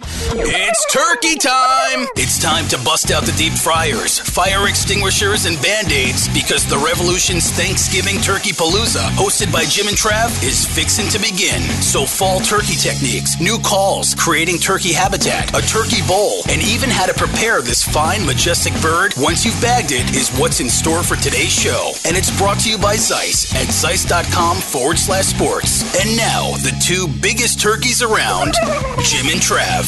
It's turkey time! It's time to bust out the deep fryers, fire extinguishers, and band aids because the Revolution's Thanksgiving Turkey Palooza, hosted by Jim and Trav, is fixing to begin. So, fall turkey techniques, new calls, creating turkey habitat, a turkey bowl, and even how to prepare this fine, majestic bird once you've bagged it is what's in store for today's show. And it's brought to you by Zeiss at Zeiss.com forward slash sports. And now, the two biggest turkeys around, Jim and Trav.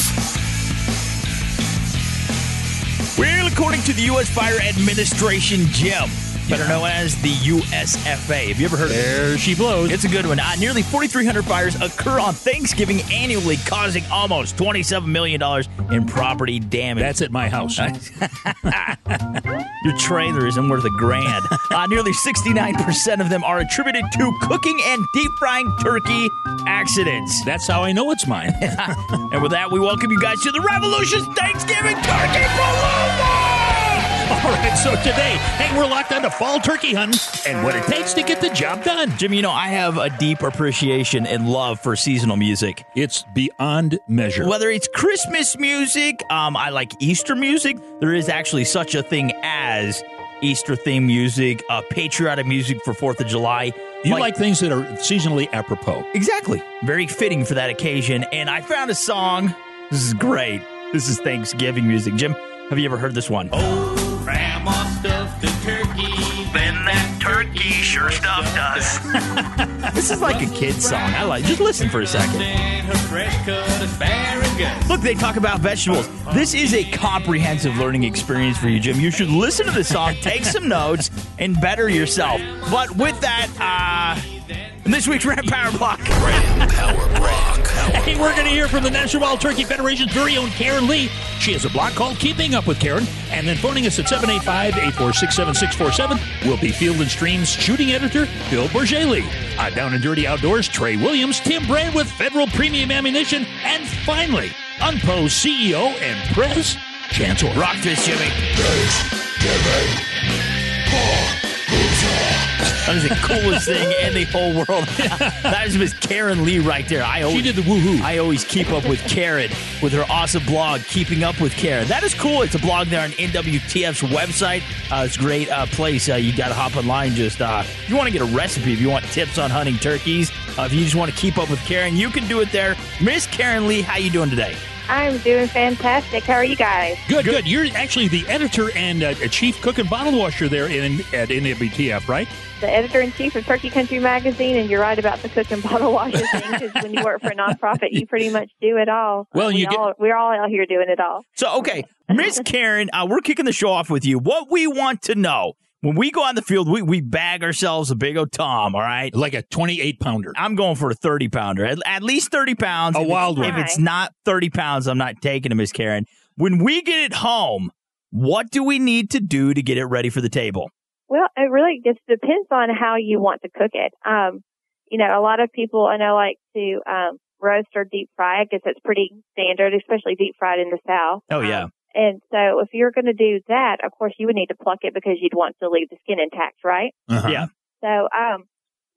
Well, according to the U.S. Fire Administration, Jim, better known as the USFA. Have you ever heard of it? There she blows. It's a good one. Uh, nearly 4,300 fires occur on Thanksgiving annually, causing almost $27 million in property damage. That's at my house. Your trailer isn't worth a grand. Uh, nearly 69% of them are attributed to cooking and deep frying turkey accidents. That's how I know it's mine. and with that, we welcome you guys to the Revolution's Thanksgiving Turkey Palooza! All right, so today, hey, we're locked onto fall turkey hunting and what it takes to get the job done. Jim, you know, I have a deep appreciation and love for seasonal music. It's beyond measure. Whether it's Christmas music, um, I like Easter music. There is actually such a thing as Easter theme music, uh, patriotic music for Fourth of July. you like, things that are seasonally apropos. Exactly. Very fitting for that occasion. And I found a song. This is great. This is Thanksgiving music. Jim, have you ever heard this one? Oh, stuff does. this is like a kid's song. I like. Just listen for a second. Look, they talk about vegetables. This is a comprehensive learning experience for you, Jim. You should listen to the song, take some notes, and better yourself. But with that, uh, in this week's Ram Power Block. Ram Power Block. Hey, we're going to hear from the National Wild Turkey Federation's very own Karen Lee. She has a blog called Keeping Up with Karen. And then phoning us at 785 846 7647 will be Field and Stream's shooting editor, Phil Bourjaily. Uh, down and Dirty Outdoors, Trey Williams, Tim Brand with Federal Premium Ammunition. And finally, Unpo's CEO and Press, Chance Orr. Rock this, Jimmy. That is the coolest thing in the whole world. that is Miss Karen Lee right there. I always, She did the woohoo. I always keep up with Karen with her awesome blog, Keeping Up with Karen. That is cool. It's a blog there on NWTF's website. Uh, it's a great uh, place. Uh, you got to hop online. Just uh, if you want to get a recipe, if you want tips on hunting turkeys, uh, if you just want to keep up with Karen, you can do it there. Miss Karen Lee, how you doing today? I'm doing fantastic. How are you guys? Good, good. You're actually the editor and uh, chief cook and bottle washer there in at NWTF, right? The editor in chief of Turkey Country Magazine, and you're right about the cook and bottle washer thing. Because when you work for a nonprofit, you pretty much do it all. Well, we you get- all, we're all out here doing it all. So, okay, Miss Karen, uh, we're kicking the show off with you. What we want to know when we go on the field, we, we bag ourselves a big old Tom, all right? Like a 28 pounder. I'm going for a 30 pounder, at, at least 30 pounds. A If it- wild one. If it's not 30 pounds, I'm not taking it, Miss Karen. When we get it home, what do we need to do to get it ready for the table? Well, it really just depends on how you want to cook it. Um, you know, a lot of people I know like to um, roast or deep fry. I guess it's pretty standard, especially deep fried in the South. Oh, yeah. Um, and so if you're going to do that, of course, you would need to pluck it because you'd want to leave the skin intact, right? Uh-huh. Yeah. So, um,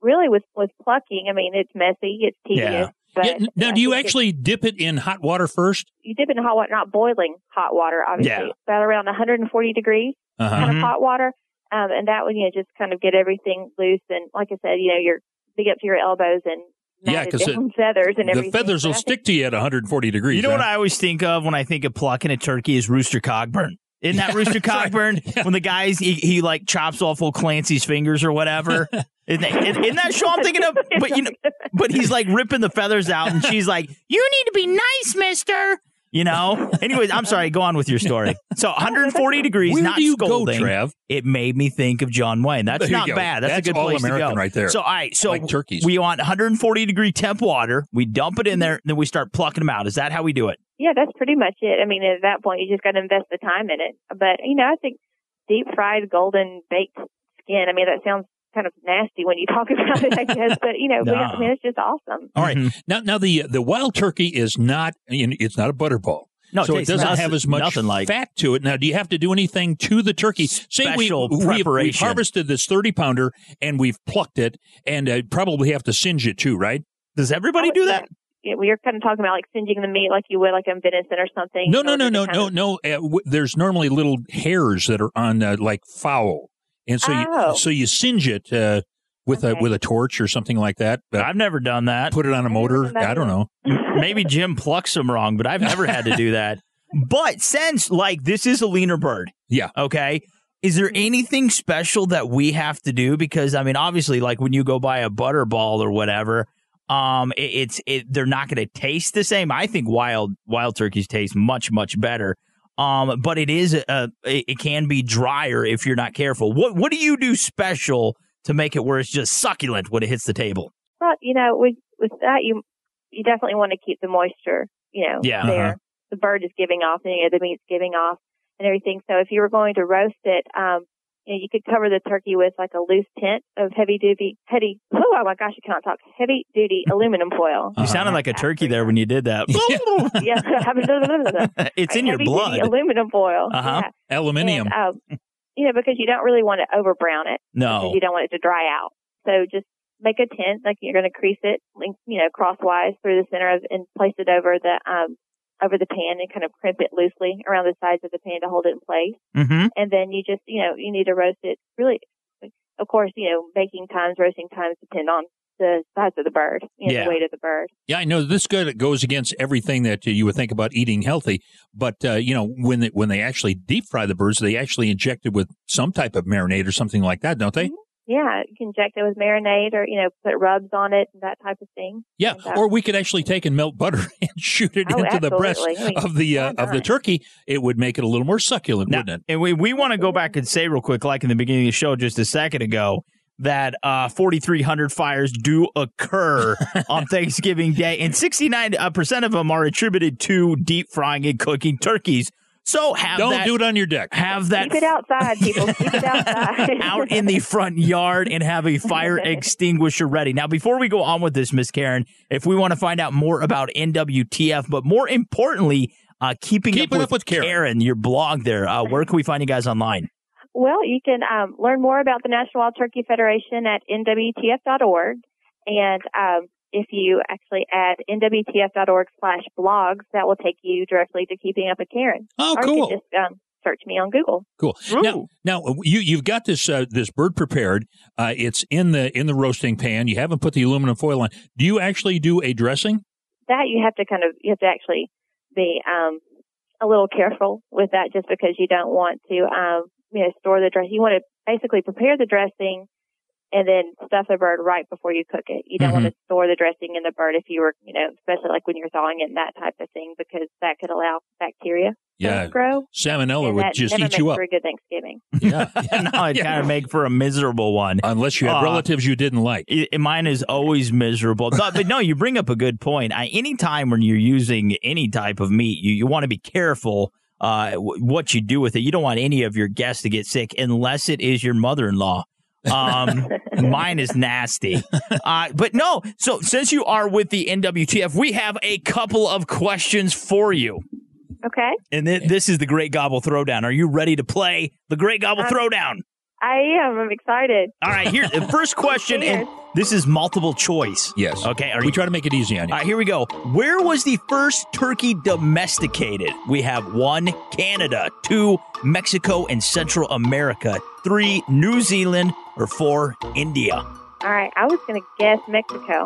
really with, with plucking, I mean, it's messy, it's tedious. Yeah. But Yeah, now, I do you think it- actually dip it in hot water first? you dip it in hot water, not boiling hot water, obviously. Yeah. About around 140 degrees Uh-huh. kind of hot water. Um, and that would, you know, just kind of get everything loose. And like I said, you know, you're big up to your elbows and Yeah, because it- feathers and The everything. feathers will But I think- stick to you at 140 degrees. You know huh? what I always think of when I think of plucking a turkey is Rooster Cogburn. Isn't that Rooster Cogburn when the guys he, he like chops off old Clancy's fingers or whatever? Isn't that, isn't that show I'm thinking of? But you know, but he's like ripping the feathers out, and she's like, "You need to be nice, Mister." You know. Anyways, I'm sorry. Go on with your story. So 140 degrees, Where not do you scolding. go, Trev? It made me think of John Wayne. That's not go. bad. That's, That's a good all place to go. right there. So all right, so Like turkeys. we want 140 degree temp water. We dump it in there, then we start plucking them out. Is that how we do it? Yeah, that's pretty much it. I mean, at that point, you just got to invest the time in it. But you know, I think deep fried golden baked skin. I mean, that sounds kind of nasty when you talk about it, I guess. But you know, we, Nah. I mean, it's just awesome. All right. Mhm. Now, now the the wild turkey is not it's not a butterball. No, so it tastes doesn't nothing- have as much nothing like fat to it. Now, do you have to do anything to the turkey? Say we, Special we, we've harvested this thirty pounder and we've plucked it, and uh, probably have to singe it too, right? Does everybody do that? Yeah, we are kind of talking about like singeing the meat like you would like on venison or something. No, no, no, no, no, kind no. Uh, w- there's normally little hairs that are on uh, like fowl, and so Oh. you so you singe it uh, with a with a torch or something like that. But I've never done that. put it on a motor. done I don't know. Maybe Jim plucks them wrong, but I've never had to do that. But since like this is a leaner bird, Yeah. okay. Is there anything special that we have to do? Because I mean, obviously, like when you go buy a butterball or whatever, um, it, it's it they're not going to taste the same. I think wild wild turkeys taste much much better. Um, but it is a, it, it can be drier if you're not careful. What what do you do special to make it where it's just succulent when it hits the table? Well, you know, with with that, you you definitely want to keep the moisture, you know, Yeah, there. uh-huh. The bird is giving off, and you know, the meat's giving off, and everything. So if you were going to roast it, um, you know, you could cover the turkey with like a loose tint of heavy duty, heavy. Oh my gosh, I cannot talk. Heavy duty aluminum foil. You sounded like a turkey there when you did that. yeah, it's in your Heavy-duty blood. aluminum foil. Uh-huh. Yeah. Aluminium. And, um, you know, because you don't really want to over brown it. No. You don't want it to dry out. So just make a tent, like you're going to crease it, you know, crosswise through the center of, and place it over the, um, over the pan and kind of crimp it loosely around the sides of the pan to hold it in place. Mm-hmm. And then you just, you know, you need to roast it really, of course, you know, baking times, roasting times depend on the size of the bird, you know, Yeah. the weight of the bird. Yeah, I know this good goes against everything that uh, you would think about eating healthy. But uh, you know, when they, when they actually deep fry the birds, they actually inject it with some type of marinade or something like that, don't they? Yeah, you can inject it with marinade or, you know, put rubs on it and that type of thing. Yeah, And, uh, or we could actually take and melt butter and shoot it Oh, into the breast. I mean, of the uh, of the turkey. It would make it a little more succulent, Now, wouldn't it? and we, we want to go back and say real quick, like in the beginning of the show just a second ago, that uh, 4,300 fires do occur on Thanksgiving Day, and 69% of them are attributed to deep frying and cooking turkeys. So have Don't that, do it on your deck. have that Keep it outside, people. Keep it outside. out in the front yard and have a fire extinguisher ready. Now, before we go on with this, Miss Karen, if we want to find out more about NWTF, but more importantly, uh, keeping Keep up, it with up with Karen. your blog there, uh, where can we find you guys online? Well, you can um, learn more about the National Wild Turkey Federation at nwtf.org. And um, if you actually add nwtf.org slash blogs, that will take you directly to Keeping Up with Karen. Oh, or cool. you can just um, search me on Google. Cool. Now, now you you've got this uh, this bird prepared. Uh, it's in the in the roasting pan. You haven't put the aluminum foil on. Do you actually do a dressing? That you have to kind of, you have to actually be um, a little careful with that just because you don't want to, um, you know, store the dress. You want to basically prepare the dressing and then stuff the bird right before you cook it. You don't want to store the dressing in the bird if you were, you know, especially like when you're thawing it and that type of thing because that could allow bacteria Yeah. to grow. Salmonella and would that just never eat you up. for a good Thanksgiving. Yeah. no, it kind of make for a miserable one. Unless you have Uh, relatives you didn't like. I- mine is always miserable. but, but no, you bring up a good point. I, anytime when you're using any type of meat, you, you want to be careful uh, w- what you do with it. You don't want any of your guests to get sick unless it is your mother in law. Um, mine is nasty. Uh, but no, so since you are with the NWTF, we have a couple of questions for you. Okay. And th- this is the Great Gobble Throwdown. Are you ready to play the Great Gobble Um, Throwdown? I am. I'm excited. All right, here the first question, and this is multiple choice. Yes. Okay. Are we you, try to make it easy on you. all right, here we go. Where was the first turkey domesticated? We have one, Canada, two, Mexico and Central America, three, New Zealand, or four, India. All right. I was going to guess Mexico.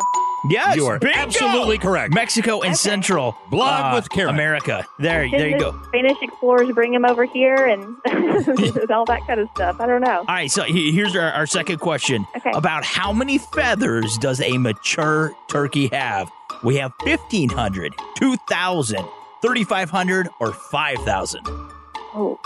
Yes, You are bingo! absolutely correct. Mexico and Central Blog uh, with Karen. America. There, Didn't there you go. Spanish explorers bring them over here and all that kind of stuff. I don't know. All right, so here's our, our second question. Okay. About how many feathers does a mature turkey have? We have 1,500, 2,000, 3,500, or 5,000. Oh,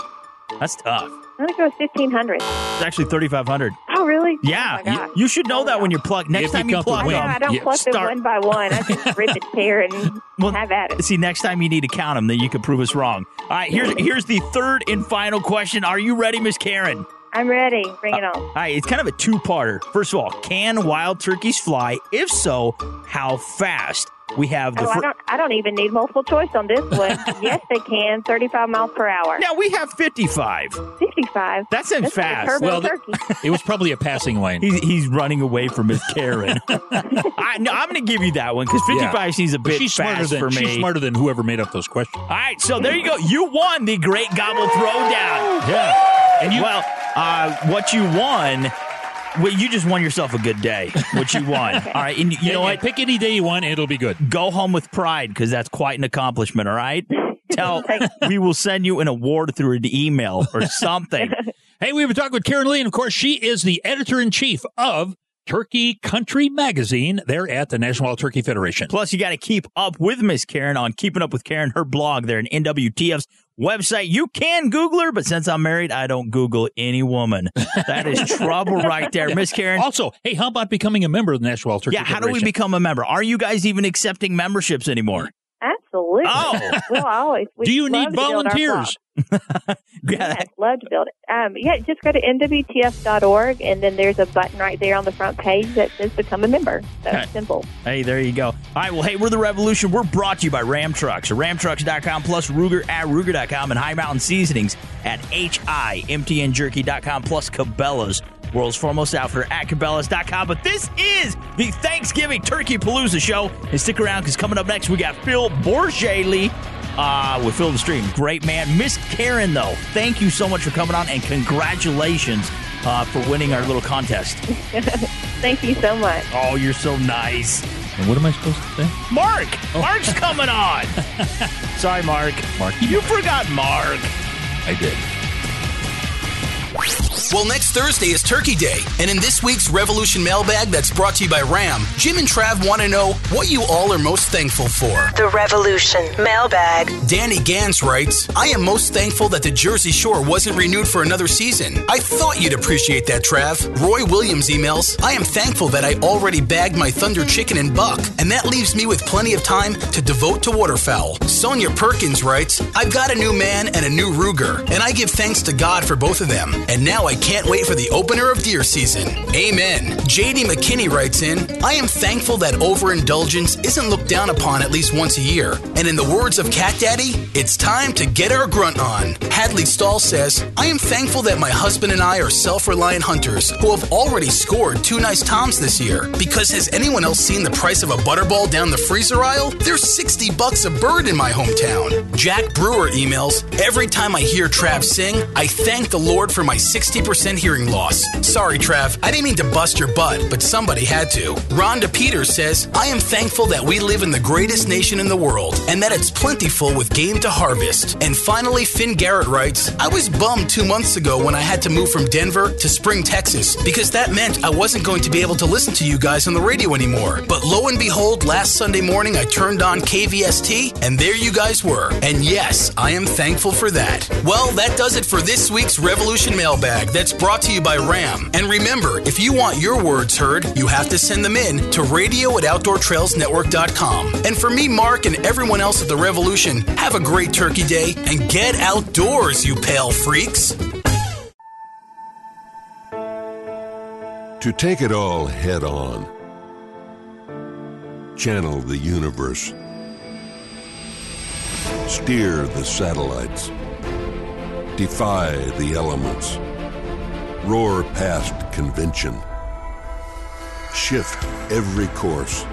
That's tough. I'm gonna go with fifteen hundred. It's actually 3,500. Oh, really? Yeah, Oh you, you should know Oh, that when no. you pluck. Next If time you come to pluck I know. I don't Yeah, pluck them one by one. I just rip and tear and Well, have at it. See, next time you need to count them, then you can prove us wrong. All right, here's here's the third and final question. Are you ready, Miss Karen? I'm ready. Bring it uh, on. All right, it's kind of a two-parter. First of all, can wild turkeys fly? If so, how fast? We have the. Oh, I don't. I don't even need multiple choice on this one. yes, they can. Thirty-five miles per hour. now we have 55. Fifty-five. That seems That's fast. A turbo Well, the- turkey. It was probably a passing lane. He's, he's running away from Miss Karen. I, no, I'm going to give you that one because 55 Yeah. seems a But bit she's smarter fast than for me. she's smarter than whoever made up those questions. All right, so there you go. You won the Great Gobble Throwdown. Yeah, and you well, uh, what you won, well, you just won yourself a good day. which you won. All right, and you know yeah, what? Pick any day you want, and it'll be good. Go home with pride because that's quite an accomplishment. All right. Tell we will send you an award through an email or something. Hey, we've been talking with Karen Lee, and of course, she is the editor in chief of Turkey Country Magazine there at the National Wild Turkey Federation. Plus, you got to keep up with Miss Karen on Keeping Up with Karen, her blog there in NWTF's website. You can Google her, but since I'm married, I don't Google any woman. That is trouble right there. Miss Karen. Also, hey, how about becoming a member of the National Wild Turkey Yeah, how do we become a member? Are you guys even accepting memberships anymore? Absolutely. Oh. well, always. Do you need to build our volunteers? Yes, love to build it. Um, yeah, just go to nwtf.org, and then there's a button right there on the front page that says "Become a Member." So simple. Hey, there you go. All right, well, hey, we're the Revolution. We're brought to you by Ram Trucks, ramtrucks.com, plus Ruger at Ruger.com, and High Mountain Seasonings at HIMTNJerky.com, plus Cabela's, world's foremost outfitter at Cabela's.com. But this is the Thanksgiving Turkey Palooza show. And stick around because coming up next, we got Phil Bourjaily uh, with Phil the Stream. Great man. Miss Karen, though, thank you so much for coming on, and congratulations uh, for winning our little contest. Thank you so much. Oh, you're so nice. And what am I supposed to say? Mark! Mark's coming on! Sorry, Mark. Mark. You forgot Mark. I did. Well, next Thursday is Turkey Day, and in this week's Revolution Mailbag that's brought to you by Ram, Jim and Trav want to know what you all are most thankful for. The Revolution Mailbag. Danny Gans writes, I am most thankful that the Jersey Shore wasn't renewed for another season. I thought you'd appreciate that, Trav. Roy Williams emails, I am thankful that I already bagged my Thunder chicken and buck, and that leaves me with plenty of time to devote to waterfowl. Sonia Perkins writes, I've got a new man and a new Ruger, and I give thanks to God for both of them. And now I can't wait for the opener of deer season. Amen. JD McKinney writes in, I am thankful that overindulgence isn't looked down upon at least once a year. And in the words of Cat Daddy, it's time to get our grunt on. Hadley Stahl says, I am thankful that my husband and I are self reliant hunters who have already scored two nice toms this year. Because has anyone else seen the price of a butterball down the freezer aisle? There's 60 bucks a bird in my hometown. Jack Brewer emails, Every time I hear Trav sing, I thank the Lord for my 60% hearing loss. Sorry, Trav, I didn't mean to bust your butt, but somebody had to. Rhonda Peters says, I am thankful that we live in the greatest nation in the world and that it's plentiful with game to harvest. And finally, Finn Garrett writes, I was bummed two months ago when I had to move from Denver to Spring, Texas, because that meant I wasn't going to be able to listen to you guys on the radio anymore. But lo and behold, last Sunday morning I turned on KVST and there you guys were. And yes, I am thankful for that. Well, that does it for this week's Revolution Mailbag that's brought to you by Ram. And remember, if you want your words heard, you have to send them in to radio at outdoortrailsnetwork.com. And for me, Mark, and everyone else at the Revolution, have a great turkey day and get outdoors, you pale freaks. To take it all head on, channel the universe, steer the satellites, defy the elements, roar past convention, shift every course,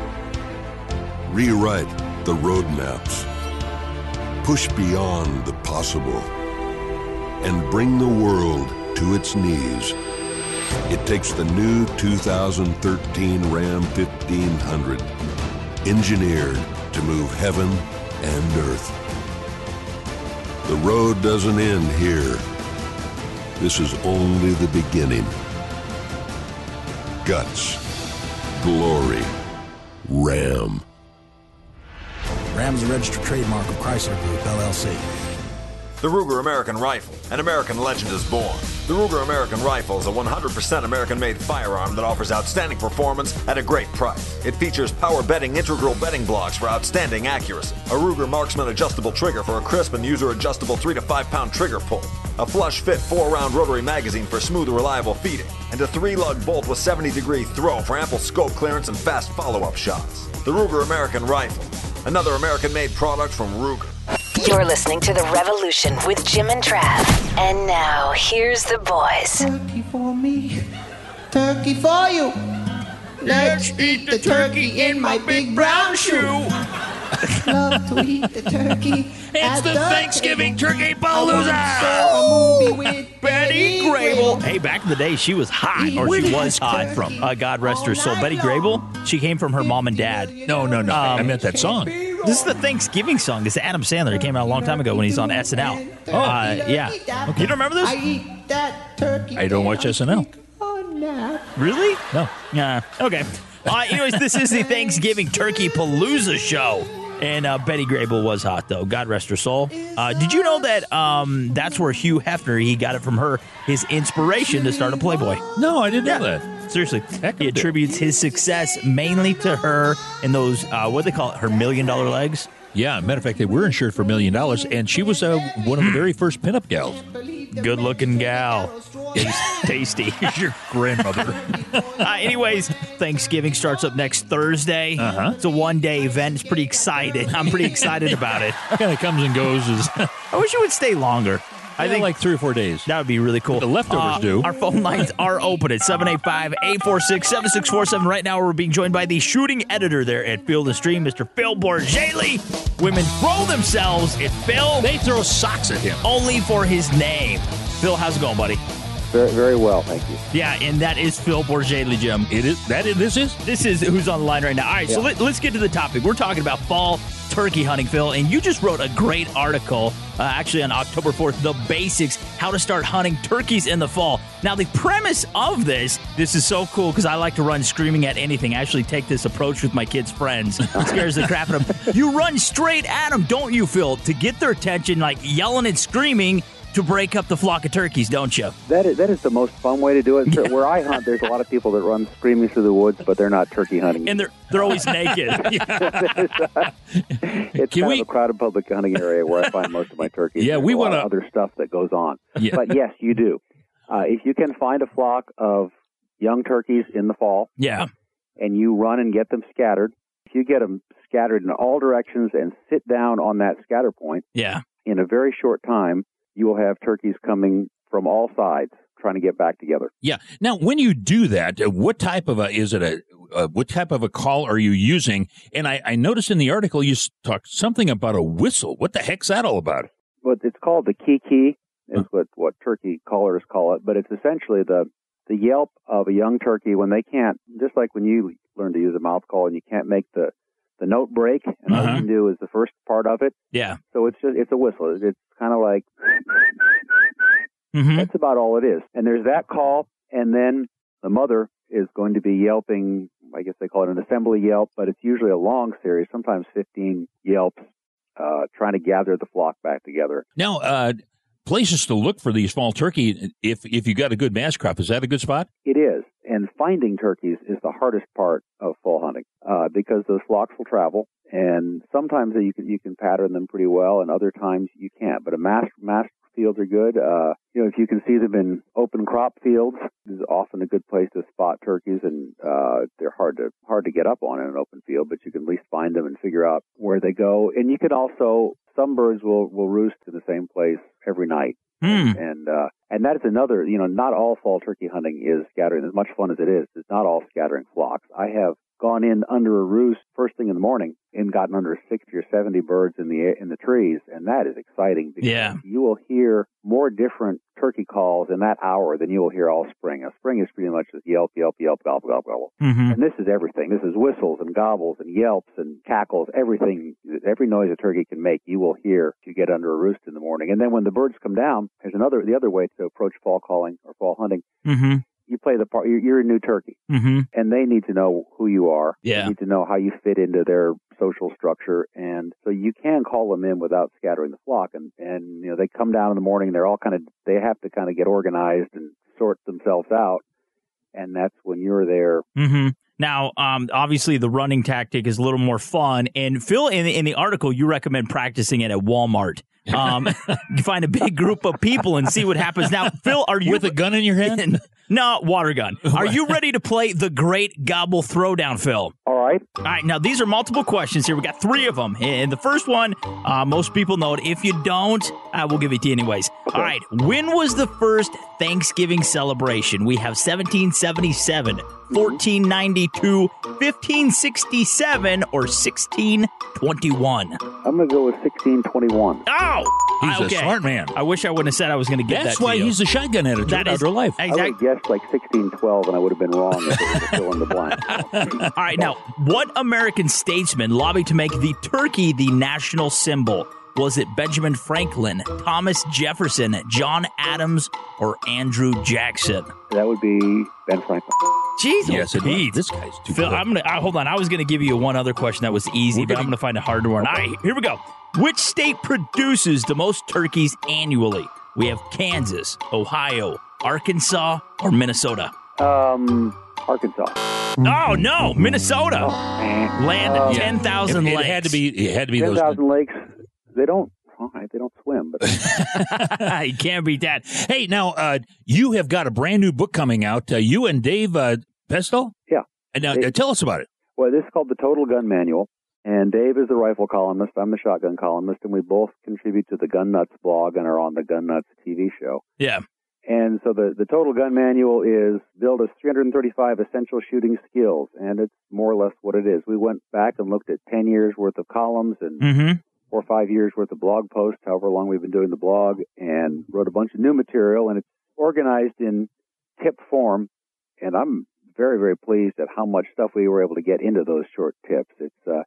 rewrite the roadmaps. push beyond the possible, and bring the world to its knees. It takes the new 2013 Ram 1500, engineered to move heaven and earth. The road doesn't end here. This is only the beginning. Guts, glory, Ram. Ram is a registered trademark of Chrysler Group, LLC. The Ruger American Rifle, an American legend is born. The Ruger American Rifle is a 100% American made firearm that offers outstanding performance at a great price. It features power bedding integral bedding blocks for outstanding accuracy, a Ruger Marksman adjustable trigger for a crisp and user adjustable 3 to 5 pound trigger pull, a flush fit 4 round rotary magazine for smooth, reliable feeding, and a 3 lug bolt with 70 degree throw for ample scope clearance and fast follow up shots. The Ruger American Rifle, another American made product from Ruger. You're listening to The Revolution with Jim and Trav. And now, here's the boys. Turkey for me, turkey for you. Let's eat the turkey in my big brown shoe. Love to eat the turkey. It's at the Thanksgiving Turkey I wanna saw a movie with Betty Grable. Hey, back in the day, she was hot, or she was hot from uh, God rest her soul. Betty Grable, she came from her mom and dad. No, no, no. I meant that song. This is the Thanksgiving song. It's Adam Sandler. It came out a long time ago when he's on SNL. Oh, uh, yeah. Okay. You don't remember this? I eat that turkey. I don't watch SNL. Oh, no. Really? No. Yeah. Okay. Uh, anyways, this is the Thanksgiving Turkey Palooza show. And uh, Betty Grable was hot, though. God rest her soul. Uh, did you know that um, that's where Hugh Hefner, he got it from her, his inspiration to start a Playboy? No, I didn't know that. Seriously. He attributes his success mainly to her and those, uh, what they call it, her million dollar legs. Yeah, matter of fact, they were insured for a million dollars, and she was uh, one of the very first pinup gals. Good looking gal. Tasty. Your grandmother. uh, anyways, Thanksgiving starts up next Thursday. Uh-huh. It's a one day event. It's pretty excited. I'm pretty excited about it. kind of comes and goes. Is I wish it would stay longer. I think like three or four days. That would be really cool. The leftovers Uh, do. Our phone lines are open at 785 846 7647. Right now, we're being joined by the shooting editor there at Field and Stream, Mr. Phil Bourjaily. Women throw themselves at Phil. They throw socks at him. Only for his name. Phil, how's it going, buddy? Very, very well, thank you. Yeah, and that is Phil Bourjaily, Jim. It is that. Is, this is this is who's on the line right now. All right, so Yeah. let, let's get to the topic. We're talking about fall turkey hunting, Phil, and you just wrote a great article, uh, actually on October fourth, the basics, how to start hunting turkeys in the fall. Now, the premise of this, this is so cool because I like to run screaming at anything. I actually take this approach with my kids' friends. It scares the crap out of them. You run straight at them, don't you, Phil, to get their attention, like yelling and screaming to break up the flock of turkeys, don't you? That is that is the most fun way to do it. So Where I hunt, there's a lot of people that run screaming through the woods, but they're not turkey hunting. And they're they're always naked. it's kind of a crowded public hunting area where I find most of my turkeys. Yeah, There's we wanna- other stuff that goes on. Yeah. But yes, you do. Uh, if you can find a flock of young turkeys in the fall, Yeah. and you run and get them scattered, if you get them scattered in all directions and sit down on that scatter point, Yeah. in a very short time, you will have turkeys coming from all sides trying to get back together. Yeah. Now, when you do that, uh, what type of a is it a uh, what type of a call are you using? And I, I noticed in the article you talked something about a whistle. What the heck's that all about? But it's called the kiki, is what what turkey callers call it. But it's essentially the the yelp of a young turkey when they can't, just like when you learn to use a mouth call and you can't make the the note break, and all Uh-huh. you can do is the first part of it. Yeah. So it's just it's a whistle. It's kind of like Mm-hmm. that's about all it is. And there's that call, and then the mother is going to be yelping. I guess they call it an assembly yelp, but it's usually a long series, sometimes 15 yelps, uh, trying to gather the flock back together. Now, uh, places to look for these fall turkey. If if you got a good mass crop, is that a good spot? It is, and finding turkeys is the hardest part of fall hunting uh, because those flocks will travel, and sometimes you can you can pattern them pretty well, and other times you can't. But a mass mass fields are good. Uh, you know, if you can see them in open crop fields, is often a good place to spot turkeys, and uh, they're hard to hard to get up on in an open field, but you can at least find them and figure out where they go. And you can also some birds will will roost in the same place every night Hmm. and uh, And that is another, you know, not all fall turkey hunting is scattering. As much fun as it is, it's not all scattering flocks. I have gone in under a roost first thing in the morning and gotten under 60 or 70 birds in the in the trees, and that is exciting because Yeah. you will hear more different turkey calls in that hour than you will hear all spring. Now, spring is pretty much just yelp, yelp, yelp, gobble, gobble, gobble. Mhm. And this is everything. This is whistles and gobbles and yelps and cackles. Everything, every noise a turkey can make, you will hear if you get under a roost in the morning. And then when the birds come down, there's another the other way to approach fall calling or fall hunting. Mm-hmm. You play the part. You're, you're a new turkey Mm-hmm. and they need to know who you are. Yeah. They need to know how you fit into their social structure, and so you can call them in without scattering the flock. And and you know they come down in the morning. They're all kind of they have to kind of get organized and sort themselves out, and that's when you're there. Mm-hmm. Now, um, obviously, the running tactic is a little more fun. And Phil, in the, in the article, you recommend practicing it at Walmart. Um, you find a big group of people and see what happens. Now, Phil, are you With a gun in your hand? no, water gun. Are you ready to play the Great Gobble Throwdown, Phil? All right. All right. Now, these are multiple questions here. We got three of them. And the first one, uh, most people know it. If you don't, I will give it to you anyways. All right. When was the first Thanksgiving celebration? We have 1777, 1492, 1567, or 1621. I'm going to go with 1621. Oh, He's a okay. smart man. I wish I wouldn't have said I was going to get That's that. to why you. he's a shotgun editor That at is Outdoor Life. I would have guessed like 1612, and I would have been wrong if it was still in the blank. All right, now, what American statesman lobbied to make the turkey the national symbol? Was it Benjamin Franklin, Thomas Jefferson, John Adams, or Andrew Jackson? That would be Ben Franklin. Jesus, Yes, indeed. This guy's too Phil, quick. I'm gonna uh, hold on. I was gonna give you one other question that was easy, We're but gonna- I'm gonna find a harder one. All right, here we go. Which state produces the most turkeys annually? We have Kansas, Ohio, Arkansas, or Minnesota. Um, Arkansas. Oh no, Minnesota. Eh. Land Uh, of ten thousand It, it lakes. had to be. It had to be Ten those. thousand lakes. They don't. All right, they don't swim, but you can't beat that. Hey, now uh, you have got a brand new book coming out. Uh, you and Dave uh, Pesto. Yeah. And now, Dave- uh, tell us about it. Well, this is called the Total Gun Manual, and Dave is the rifle columnist. I'm the shotgun columnist, and we both contribute to the Gun Nuts blog and are on the Gun Nuts TV show. Yeah. And so the, the Total Gun Manual is billed as 335 essential shooting skills, and it's more or less what it is. We went back and looked at 10 years worth of columns and Mm-hmm. four or five years worth of blog posts, however long we've been doing the blog, and wrote a bunch of new material, and it's organized in tip form. And I'm very, very pleased at how much stuff we were able to get into those short tips. It's uh,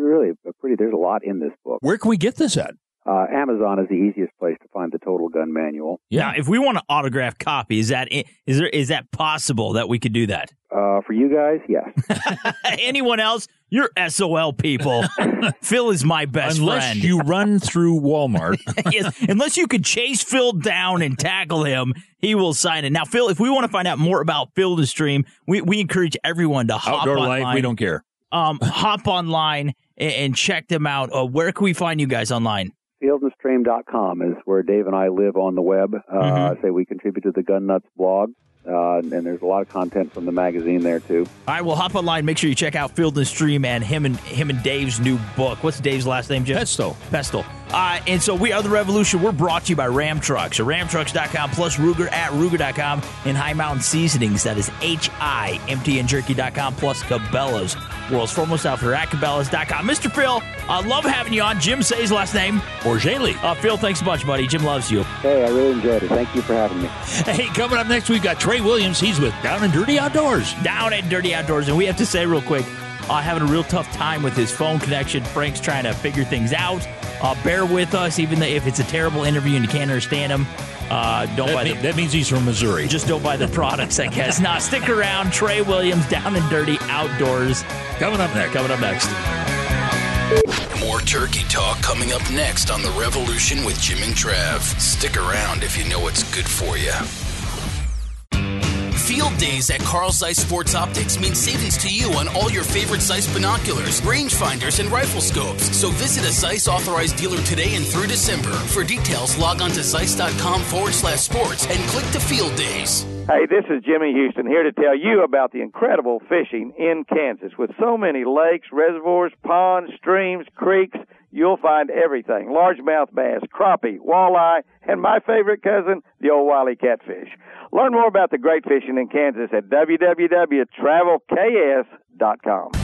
really a pretty. There's a lot in this book. Where can we get this at? Uh, Amazon is the easiest place to find the Total Gun Manual. Yeah, if we want an autograph copy, is that is there is that possible that we could do that? Uh, for you guys, yes. Anyone else? You're SOL people. Phil is my best friend. Unless friend. you run through Walmart. yes, unless you could chase Phil down and tackle him, he will sign it. Now, Phil, if we want to find out more about Phil to stream, we, we encourage everyone to hop Outdoor online. Life, we don't care. Um, hop online and, and check them out. Uh, where can we find you guys online? Fieldandstream.com is where Dave and I live on the web. Uh, Mhm. Say we contribute to the Gun Nuts blog, uh, and there's a lot of content from the magazine there too. All right, well, hop online. Make sure you check out Field and Stream and him and him and Dave's new book. What's Dave's last name, Jim? Pesto. Pesto. Uh, and so we are the Revolution. We're brought to you by Ram Trucks. So ramtrucks.com plus Ruger at Ruger.com and High Mountain Seasonings. That is H-I-M-T and Jerky.com plus Cabela's. World's foremost outfitter at Cabela's.com. Mr. Phil, I love having you on. Jim, says last name. Orgeli. Uh, Phil, thanks a bunch, buddy. Jim loves you. Hey, I really enjoyed it. Thank you for having me. Hey, coming up next, we've got Trey Williams. He's with Down and Dirty Outdoors. down at Dirty Outdoors. And we have to say real quick, uh, having a real tough time with his phone connection. Frank's trying to figure things out. Uh, bear with us, even though if it's a terrible interview and you can't understand him. Uh, don't That, buy mean- the that means he's from Missouri. just don't buy the products, I guess. Nah, stick around. Trey Williams, down and dirty outdoors. Coming up next. Coming up next. More turkey talk coming up next on The Revolution with Jim and Trav. Stick around if you know what's good for you. Field days at Carl Zeiss Sports Optics mean savings to you on all your favorite Zeiss binoculars, rangefinders, and rifle scopes. So visit a Zeiss authorized dealer today and through December. For details, log on to Zeiss.com forward slash sports and click to Field Days. Hey, this is Jimmy Houston here to tell you about the incredible fishing in Kansas. With so many lakes, reservoirs, ponds, streams, creeks, you'll find everything. Largemouth bass, crappie, walleye, and my favorite cousin, the old wily catfish. Learn more about the great fishing in Kansas at www.travelks.com.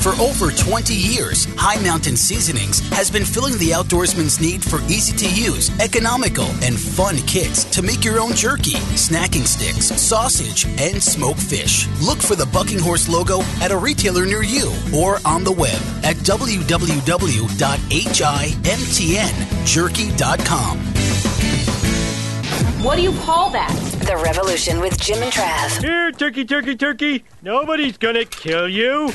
For over 20 years, High Mountain Seasonings has been filling the outdoorsman's need for easy to use, economical, and fun kits to make your own jerky, snacking sticks, sausage, and smoked fish. Look for the Bucking Horse logo at a retailer near you or on the web at www.himtnjerky.com. What do you call that? The Revolution with Jim and Trav. Here, turkey, turkey, turkey. Nobody's gonna kill you.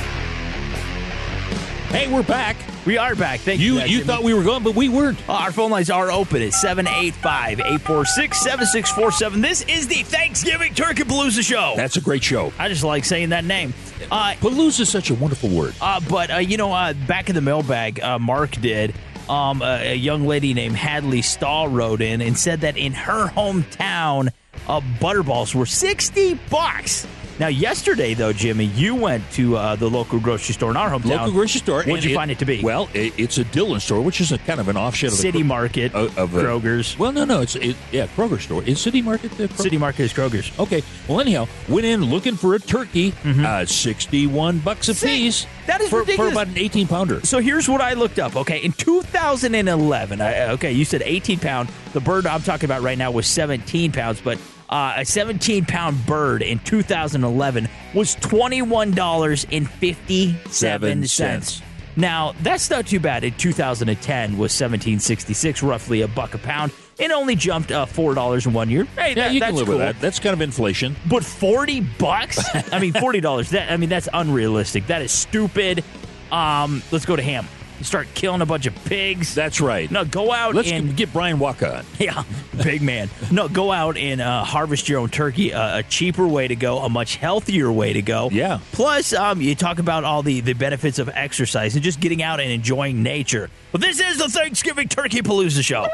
Hey, we're back. We are back. Thank You you. you thought we were gone, but we weren't. Oh, our phone lines are open at 785 846 7647. This is the Thanksgiving Turkey Palooza Show. That's a great show. I just like saying that name. Uh, Palooza is such a wonderful word. Uh, but, uh, you know, uh, back in the mailbag, uh, Mark did. Um, a, a young lady named Hadley Stahl wrote in and said that in her hometown, uh, butterballs were 60 bucks. Now, yesterday, though, Jimmy, you went to uh, the local grocery store in our hometown. Local grocery store. What'd you find it to be? Well, it, it's a Dillon store, which is a kind of an offshoot of City Market, of, of a- Kroger's. Well, no, no, it's it, yeah, Kroger store. Is City Market the Kroger? City Market is Kroger's. Okay. Well, anyhow, went in looking for a turkey. Uh, Sixty-one bucks a piece. Mm-hmm. That is for, ridiculous. for about an eighteen pounder. So here's what I looked up. Okay, in 2011, I, okay, you said 18 pound. The bird I'm talking about right now was 17 pounds, but uh, a 17 pound bird in 2011 was $21.57. Seven cents. cents. Now that's not too bad. In 2010 was 1766, roughly a buck a pound. It only jumped uh, four dollars in one year. Hey, Yeah, that- you that's can live cool. with that. That's kind of inflation. But forty bucks? I mean, forty dollars. That I mean, that's unrealistic. That is stupid. Um, let's go to ham. Start killing a bunch of pigs. That's right. No, go out Let's and get Brian Waka on. yeah, big man. No, go out and uh, harvest your own turkey. Uh, a cheaper way to go, a much healthier way to go. Yeah. Plus, um, you talk about all the the benefits of exercise and just getting out and enjoying nature. But this is the Thanksgiving Turkey Palooza show.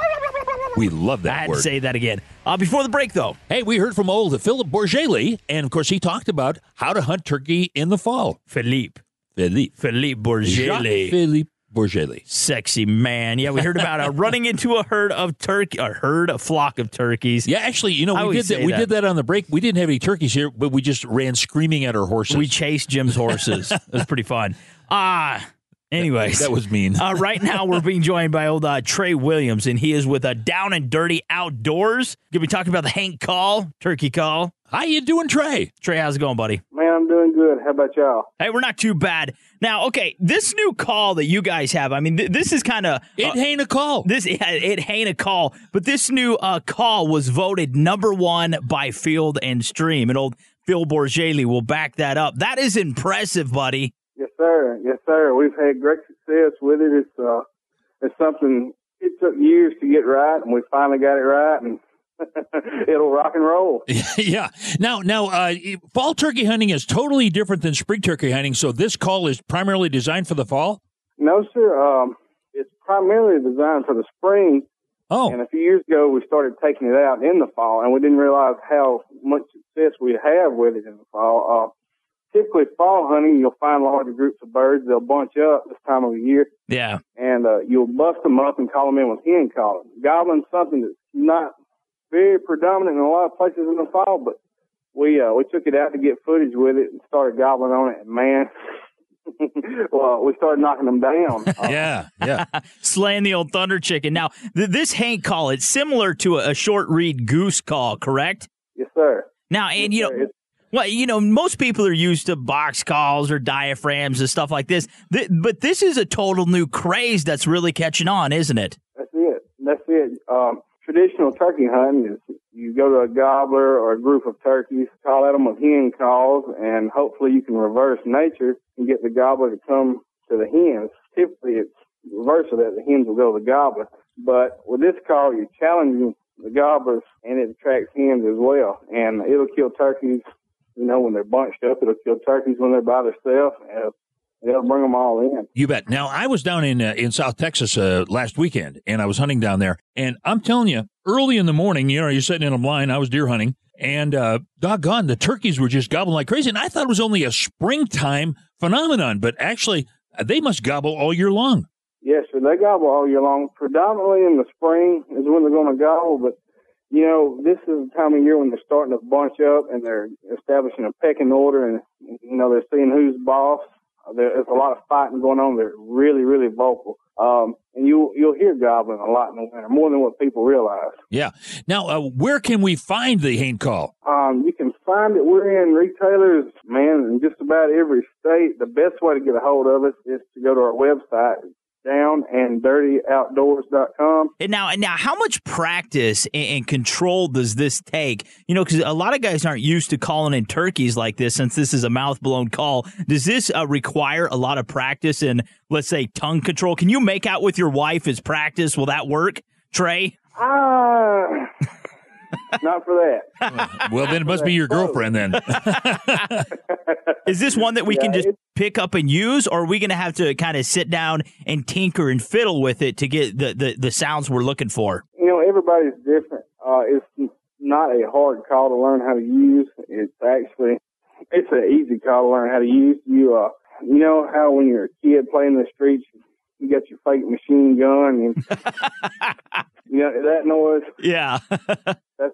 We love I that had word. to say that again. Uh, before the break, though. Hey, we heard from old Philip Bourget, and of course, he talked about how to hunt turkey in the fall. Philippe. Philippe. Philippe. Jacques Philippe Bourget. Sexy man. Yeah, we heard about uh, running into a herd of turkey, a herd, a flock of turkeys. Yeah, actually, you know, I we did that. We that. did that on the break. We didn't have any turkeys here, but we just ran screaming at our horses. We chased Jim's horses. it was pretty fun. Ah, anyways, that was mean. uh, right now we're being joined by old uh, Trey Williams, and he is with a Down and Dirty Outdoors. Gonna be talking about the Hank Call, Turkey Call. How you doing, Trey? Trey, how's it going, buddy? Man, I'm doing good. How about y'all? Hey, we're not too bad. Now, okay, this new call that you guys have, I mean, th- this is kind of It ain't a call. This it, it ain't a call, but this new uh, call was voted number one by Field and Stream, and old Phil Bourjaily will back that up. That is impressive, buddy. Yes, sir. Yes, sir. We've had great success with it. It's uh, it's something. It took years to get right, and we finally got it right, and it'll rock and roll. yeah. Now, now, uh, fall turkey hunting is totally different than spring turkey hunting. So this call is primarily designed for the fall. No, sir. Um, it's primarily designed for the spring. Oh. And a few years ago, we started taking it out in the fall, and we didn't realize how much success we have with it in the fall. Uh, typically, fall hunting, you'll find larger groups of birds. They'll bunch up this time of the year. Yeah. and uh, you'll bust them up and call them in with hen calling. Gobbling's something that's not very predominant in a lot of places in the fall, but we uh, we took it out to get footage with it and started gobbling on it, and man, well, we started knocking them down. Uh, yeah, yeah. Slaying the old thunder chicken. Now, th- this Hank call, it's similar to a, a short reed goose call, correct? yes, sir. Now, and Yes, you know, It's- well, you know, most people are used to box calls or diaphragms and stuff like this, Th- but this is a total new craze that's really catching on, isn't it? That's it. That's it. Um, traditional turkey hunting is you go to a gobbler or a group of turkeys, call at them with hen calls, and hopefully you can reverse nature and get the gobbler to come to the hens. Typically, it's reverse of that. The hens will go to the gobbler. But with this call, you're challenging the gobblers, and it attracts hens as well. And it'll kill turkeys, you know, when they're bunched up. It'll kill turkeys when they're by themselves. And uh, it'll bring them all in. You bet. Now, I was down in uh, in South Texas uh, last weekend, and I was hunting down there. And I'm telling you, early in the morning, you know, you're sitting in a blind. I was deer hunting, and uh, doggone, the turkeys were just gobbling like crazy. And I thought it was only a springtime phenomenon, but actually, uh, they must gobble all year long. Yes, sir. They gobble all year long. Predominantly in the spring is when they're going to gobble, but you know, this is the time of year when they're starting to bunch up and they're establishing a pecking order and, you know, they're seeing who's boss. There's a lot of fighting going on. They're really, really vocal. Um, and you, you'll hear gobbling a lot in the winter, more than what people realize. Yeah. Now, uh, where can we find the Hain call? Um, you can find it. We're in retailers, man, in just about every state. The best way to get a hold of us is to go to our website, down and dirtyoutdoors.com. And now, and now, how much practice and, control does this take? You know, because a lot of guys aren't used to calling in turkeys like this, since this is a mouth blown call. Does this uh, require a lot of practice and, let's say, tongue control? Can you make out with your wife as practice? Will that work, Trey? Ah. Not for that. well, then it must be your girlfriend then. Is this one that we Yeah, can just pick up and use, or are we going to have to kind of sit down and tinker and fiddle with it to get the, the, the sounds we're looking for? you know, everybody's different. Uh, it's not a hard call to learn how to use. It's actually, it's an easy call to learn how to use. You, uh, you know how when you're a kid playing the streets, you got your fake machine gun and, you know, that noise, Yeah. that's, you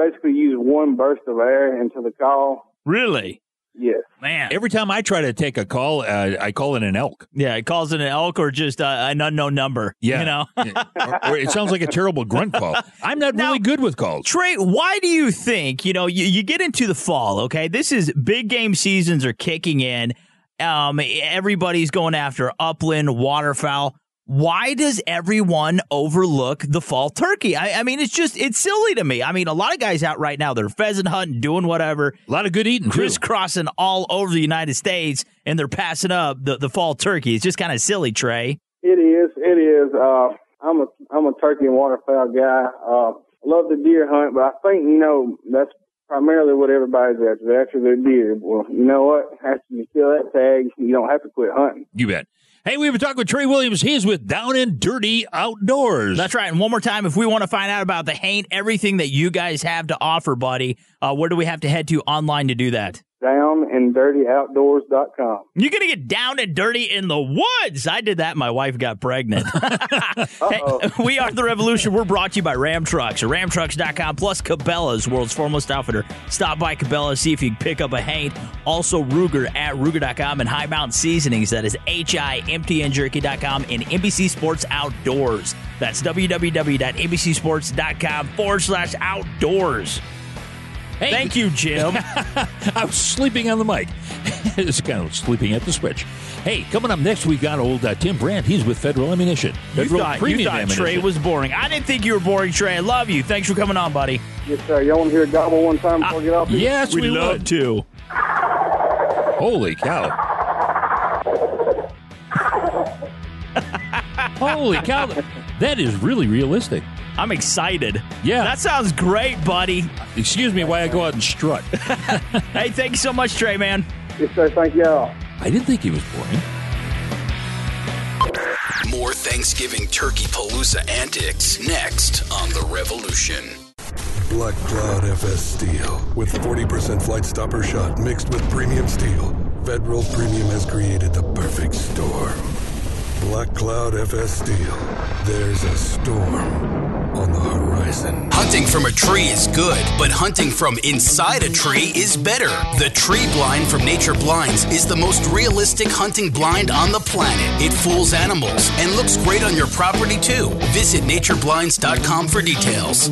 basically use one burst of air into the call. really? Yes. Man. Every time I try to take a call, uh, I call it an elk. Yeah, it calls it an elk or just uh, an unknown number. Yeah. You know? or, or it sounds like a terrible grunt call. I'm not really good with calls. Trey, why do you think, you know, you, you get into the fall, okay? This is big game seasons are kicking in. Um, everybody's going after upland, waterfowl. Why does everyone overlook the fall turkey? I, I mean, it's just, it's silly to me. I mean, a lot of guys out right now, they're pheasant hunting, doing whatever. A lot of good eating, too. Crisscrossing all over the United States, and they're passing up the, the fall turkey. It's just kind of silly, Trey. It is. It is. Uh, I'm a I'm a turkey and waterfowl guy. Uh, love the deer hunt, but I think you know that's primarily what everybody's after. They're after their deer. Well, you know what? After you kill that tag, you don't have to quit hunting. You bet. Hey, we have a talk with Trey Williams. He is with Down and Dirty Outdoors. That's right. And one more time, if we want to find out about the Haint, everything that you guys have to offer, buddy, uh, where do we have to head to online to do that? Down and dirtyoutdoors.com. You're going to get down and dirty in the woods. I did that. My wife got pregnant. Hey, we are The Revolution. We're brought to you by Ram Trucks ramtrucks.com plus Cabela's, world's foremost outfitter. Stop by Cabela's, see if you can pick up a Haint. Also, Ruger at Ruger.com and High Mountain Seasonings. That is H-I-M-T-N-Jerky.com and NBC Sports Outdoors. That's www.nbcsports.com forward slash outdoors. Thank you, Jim. I was sleeping on the mic. it's kind of sleeping at the switch. Hey, coming up next, we got old uh, Tim Brandt. He's with Federal Ammunition. You Federal thought, you thought Ammunition. Trey was boring. I didn't think you were boring, Trey. I love you. Thanks for coming on, buddy. Yes, sir. Y'all want to hear a gobble one time before I get off? here? Yes, we would. to. Holy cow. Holy cow. That is really realistic. I'm excited. Yeah. That sounds great, buddy. Excuse me while I go out and strut. hey, thank you so much, Trey, man. Yes, sir. Thank y'all. I didn't think he was boring. More Thanksgiving Turkey Palooza antics next on The Revolution. Black Cloud FS Steel. With 40% flight stopper shot mixed with premium steel, Federal Premium has created the perfect storm. Black Cloud FS Steel. There's a storm on the horizon. Hunting from a tree is good, but hunting from inside a tree is better. The tree blind from Nature Blinds is the most realistic hunting blind on the planet. It fools animals and looks great on your property too. Visit natureblinds.com for details.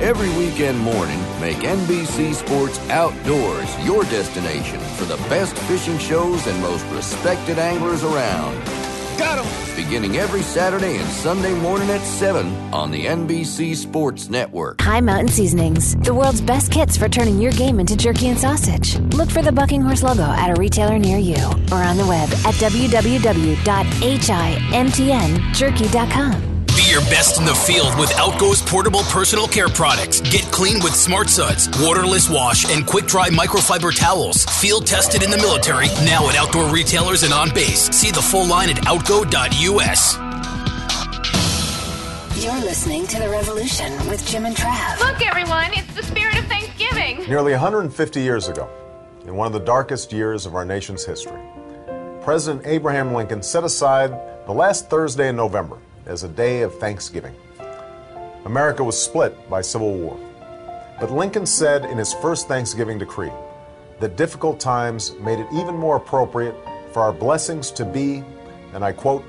Every weekend morning, make NBC Sports Outdoors your destination for the best fishing shows and most respected anglers around. Got 'em! Beginning every Saturday and Sunday morning at 7 on the NBC Sports Network. High Mountain Seasonings, the world's best kits for turning your game into jerky and sausage. Look for the Bucking Horse logo at a retailer near you or on the web at www.himtnjerky.com. Be Be your best in the field with Outgo's portable personal care products. Get clean with Smart Suds, waterless wash, and quick dry microfiber towels. Field tested in the military, now at outdoor retailers and on base. See the full line at outgo.us. You're listening to The Revolution with Jim and Trav. Look, everyone, it's the spirit of Thanksgiving. Nearly 150 years ago, in one of the darkest years of our nation's history, President Abraham Lincoln set aside the last Thursday in November as a day of Thanksgiving. America was split by civil war. But Lincoln said in his first Thanksgiving decree that difficult times made it even more appropriate for our blessings to be, and I quote,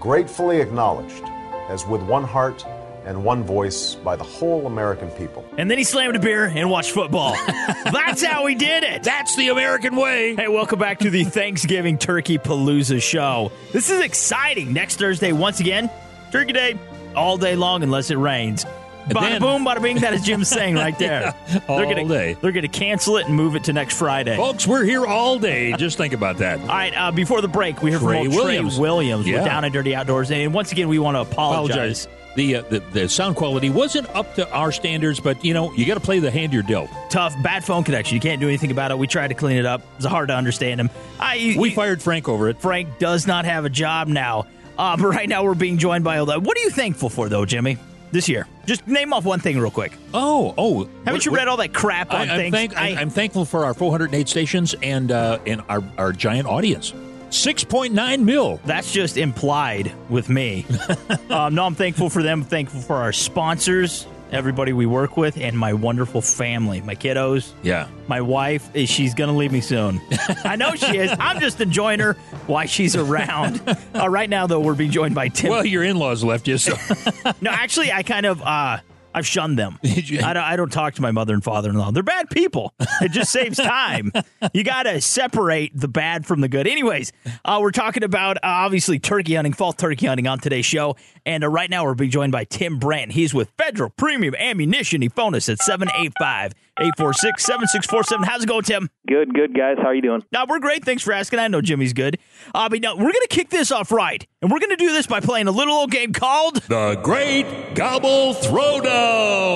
gratefully acknowledged as with one heart and one voice by the whole American people. And then he slammed a beer and watched football. That's how he did it. That's the American way. Hey, welcome back to the Thanksgiving Turkey Palooza show. This is exciting. Next Thursday, once again, Turkey Day, all day long unless it rains. And Bada then- boom, bada bing. That is Jim saying right there. Yeah, all they're gonna, day. They're going to cancel it and move it to next Friday. Folks, we're here all day. Just think about that. All right, uh, before the break, we heard Trey from Williams. Trey Williams. Yeah. We're down at Dirty Outdoors. And once again, we want to apologize. Apologize. The, uh, the the sound quality wasn't up to our standards, but you know you got to play the hand you're dealt. Tough, bad phone connection. You can't do anything about it. We tried to clean it up. It's hard to understand him. I, We fired Frank over it. Frank does not have a job now. Uh, but right now we're being joined by Ola. What are you thankful for, though, Jimmy, this year? Just name off one thing real quick. Oh, oh! Haven't what- you what- read all that crap on I, I'm, things? thank, I- I, am thankful for our 408 stations and uh, and our, our giant audience. 6.9 mil. That's just implied with me. um, no, I'm thankful for them. thankful for our sponsors, everybody we work with, and my wonderful family, my kiddos. Yeah. My wife, eh, she's going to leave me soon. I know she is. I'm just enjoying her while she's around. Uh, right now, though, we're being joined by Tim. Well, your in-laws left you, so no, actually, I kind of uh, I've shunned them. I don't, I don't talk to my mother and father-in-law. They're bad people. It just saves time. You got to separate the bad from the good. Anyways, uh, we're talking about uh, obviously turkey hunting, fall turkey hunting on today's show, and uh, right now we're being joined by Tim Brandt. He's with Federal Premium Ammunition. He phoned us at 785-846-7647. How's it going, Tim? Good, good guys. How are you doing? Now, we're great. Thanks for asking. I know Jimmy's good. Uh, but no, we're going to kick this off right, and we're going to do this by playing a little old game called the Great Gobble Throwdown.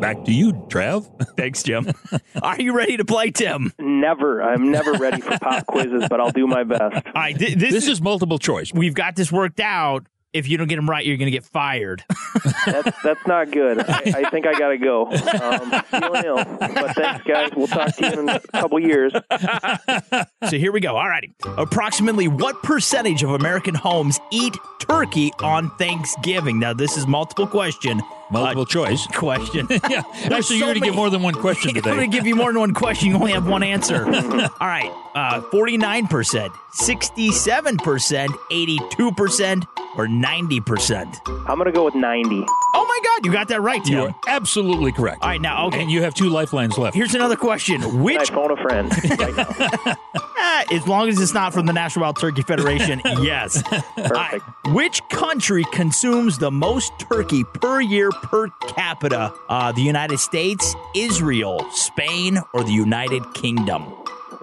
Back to you, Trav. Thanks, Jim. Are you ready to play, Tim? Never. I'm never ready for pop quizzes, but I'll do my best. All right, th- this, This is multiple choice. we've got this worked out. If you don't get them right, you're going to get fired. That's that's not good. I, I think I gotta go. Um, feeling ill, but thanks, guys. We'll talk to you in a couple years. so here we go. All righty. Approximately what percentage of American homes eat turkey on Thanksgiving? Now, this is multiple question. Multiple choice. Question. yeah. Actually, you're going to get more than one question today. I'm going to give you more than one question. You only have one answer. All right. Uh, 49%, 67%, 82%, or 90%? I'm gonna go with 90. Oh my God, you got that right, Tim. You are absolutely correct. All right, now, okay. And you have two lifelines left. Here's another question. Can I Which, phone a friend right now? As long as it's not from the National Wild Turkey Federation, yes. Perfect. Uh, which country consumes the most turkey per year per capita? Uh, the United States, Israel, Spain, or the United Kingdom?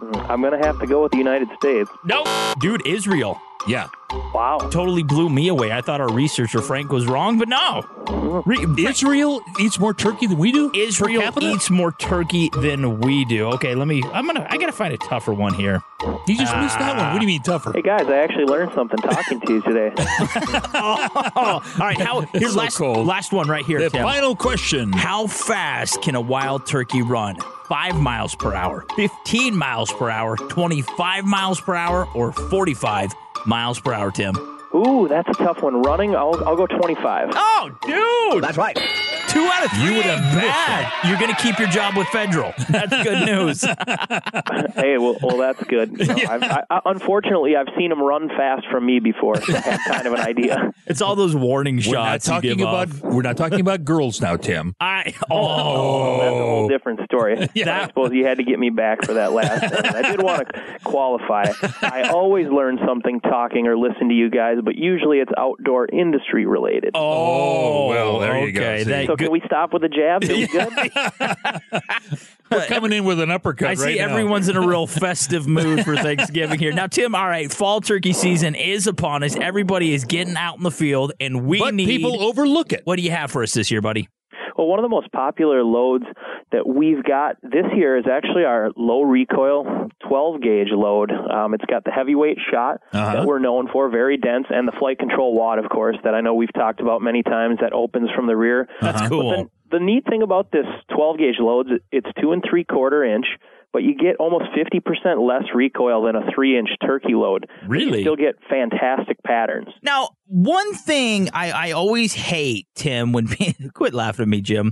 I'm gonna have to go with the United States. Nope. Dude, Israel. Yeah. Wow. Totally blew me away. I thought our researcher Frank was wrong, but no. Mm-hmm. Re- Israel eats more turkey than we do. Israel eats more turkey than we do. Okay, let me. I'm gonna. I gotta find a tougher one here. You just missed that one. What do you mean tougher? Hey guys, I actually learned something talking to you today. oh, all right. How? Here's So last cold. last one right here. The Tim. final question. How fast can a wild turkey run? Five miles per hour, 15 miles per hour, 25 miles per hour, or 45 miles per hour, Tim? Ooh, that's a tough one. Running, I'll I'll go 25. Oh, dude! That's right. Two out of three. You would have ain't missed bad. You're going to keep your job with Federal. That's good news. hey, well, well, that's good. No, I've, I, I, unfortunately, I've seen them run fast from me before, so I have kind of an idea. It's all those warning We're not shots you talking give about. off. We're not talking about girls now, Tim. I Oh, that's a whole oh. different story. Yeah. I suppose you had to get me back for that last. one. I did want to qualify. I always learn something talking or listen to you guys, but usually it's outdoor industry related. Oh, oh well, there you go. okay. See. That- so can we stop with the jabs? Are we good? We're coming in with an uppercut I right see now. everyone's in a real festive mood for Thanksgiving here. Now, Tim, all right, fall turkey season is upon us. Everybody is getting out in the field, and we But need people overlook it. What do you have for us this year, buddy? Well, one of the most popular loads that we've got this year is actually our low recoil 12 gauge load. Um, it's got the heavyweight shot Uh-huh. that we're known for, very dense, and the flight control wad, of course, that I know we've talked about many times that opens from the rear. That's But cool. the, the neat thing about this 12 gauge loads, it's two and three quarter inch. But you get almost 50% less recoil than a three inch turkey load. Really? You still get fantastic patterns. Now, one thing I, I always hate, Tim, when quit laughing at me, Jim.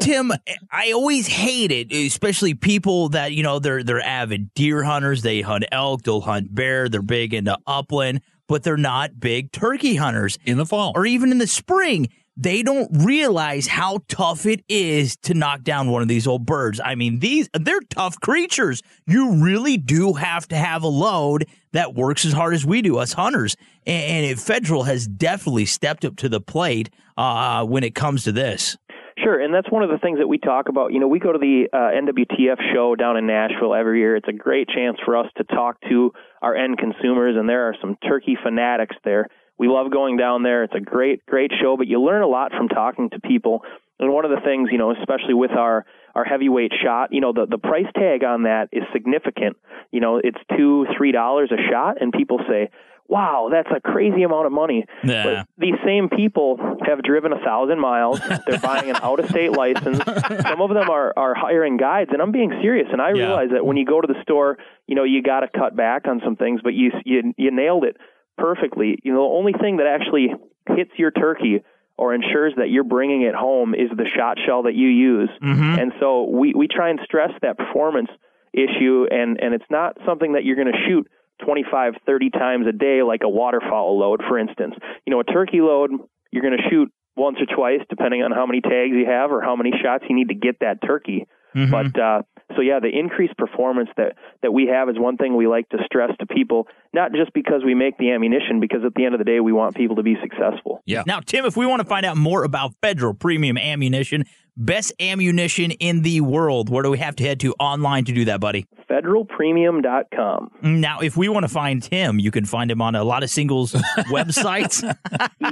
Tim, I always hate it, especially people that you know they're they're avid deer hunters. They hunt elk, they'll hunt bear. They're big into upland, but they're not big turkey hunters in the fall or even in the spring. They don't realize how tough it is to knock down one of these old birds. I mean, these they're tough creatures. You really do have to have a load that works as hard as we do, us hunters. And, and Federal has definitely stepped up to the plate uh, when it comes to this. Sure, and that's one of the things that we talk about. You know, we go to the uh, NWTF show down in Nashville every year. It's a great chance for us to talk to our end consumers, and there are some turkey fanatics there. We love going down there. It's a great, great show, but you learn a lot from talking to people. And one of the things, you know, especially with our our heavyweight shot, you know, the the price tag on that is significant. You know, it's two, three dollars a shot, and people say, "Wow, that's a crazy amount of money." Yeah. But these same people have driven a thousand miles. They're buying an out of state license. Some of them are are hiring guides, and I'm being serious. And I Yeah. realize that when you go to the store, you know, you got to cut back on some things, but you you you nailed it perfectly. You know, the only thing that actually hits your turkey or ensures that you're bringing it home is the shot shell that you use. Mm-hmm. And so we, we try and stress that performance issue, and, and it's not something that you're going to shoot 25, 30 times a day like a waterfowl load, for instance. You know, a turkey load, you're going to shoot once or twice, depending on how many tags you have or how many shots you need to get that turkey. But uh, so yeah, the increased performance that that we have is one thing we like to stress to people, not just because we make the ammunition, because at the end of the day, we want people to be successful. Yeah. Now, Tim, if we want to find out more about Federal Premium Ammunition, best ammunition in the world, where do we have to head to online to do that, buddy? Federalpremium.com. Now, if we want to find Tim, you can find him on a lot of singles websites.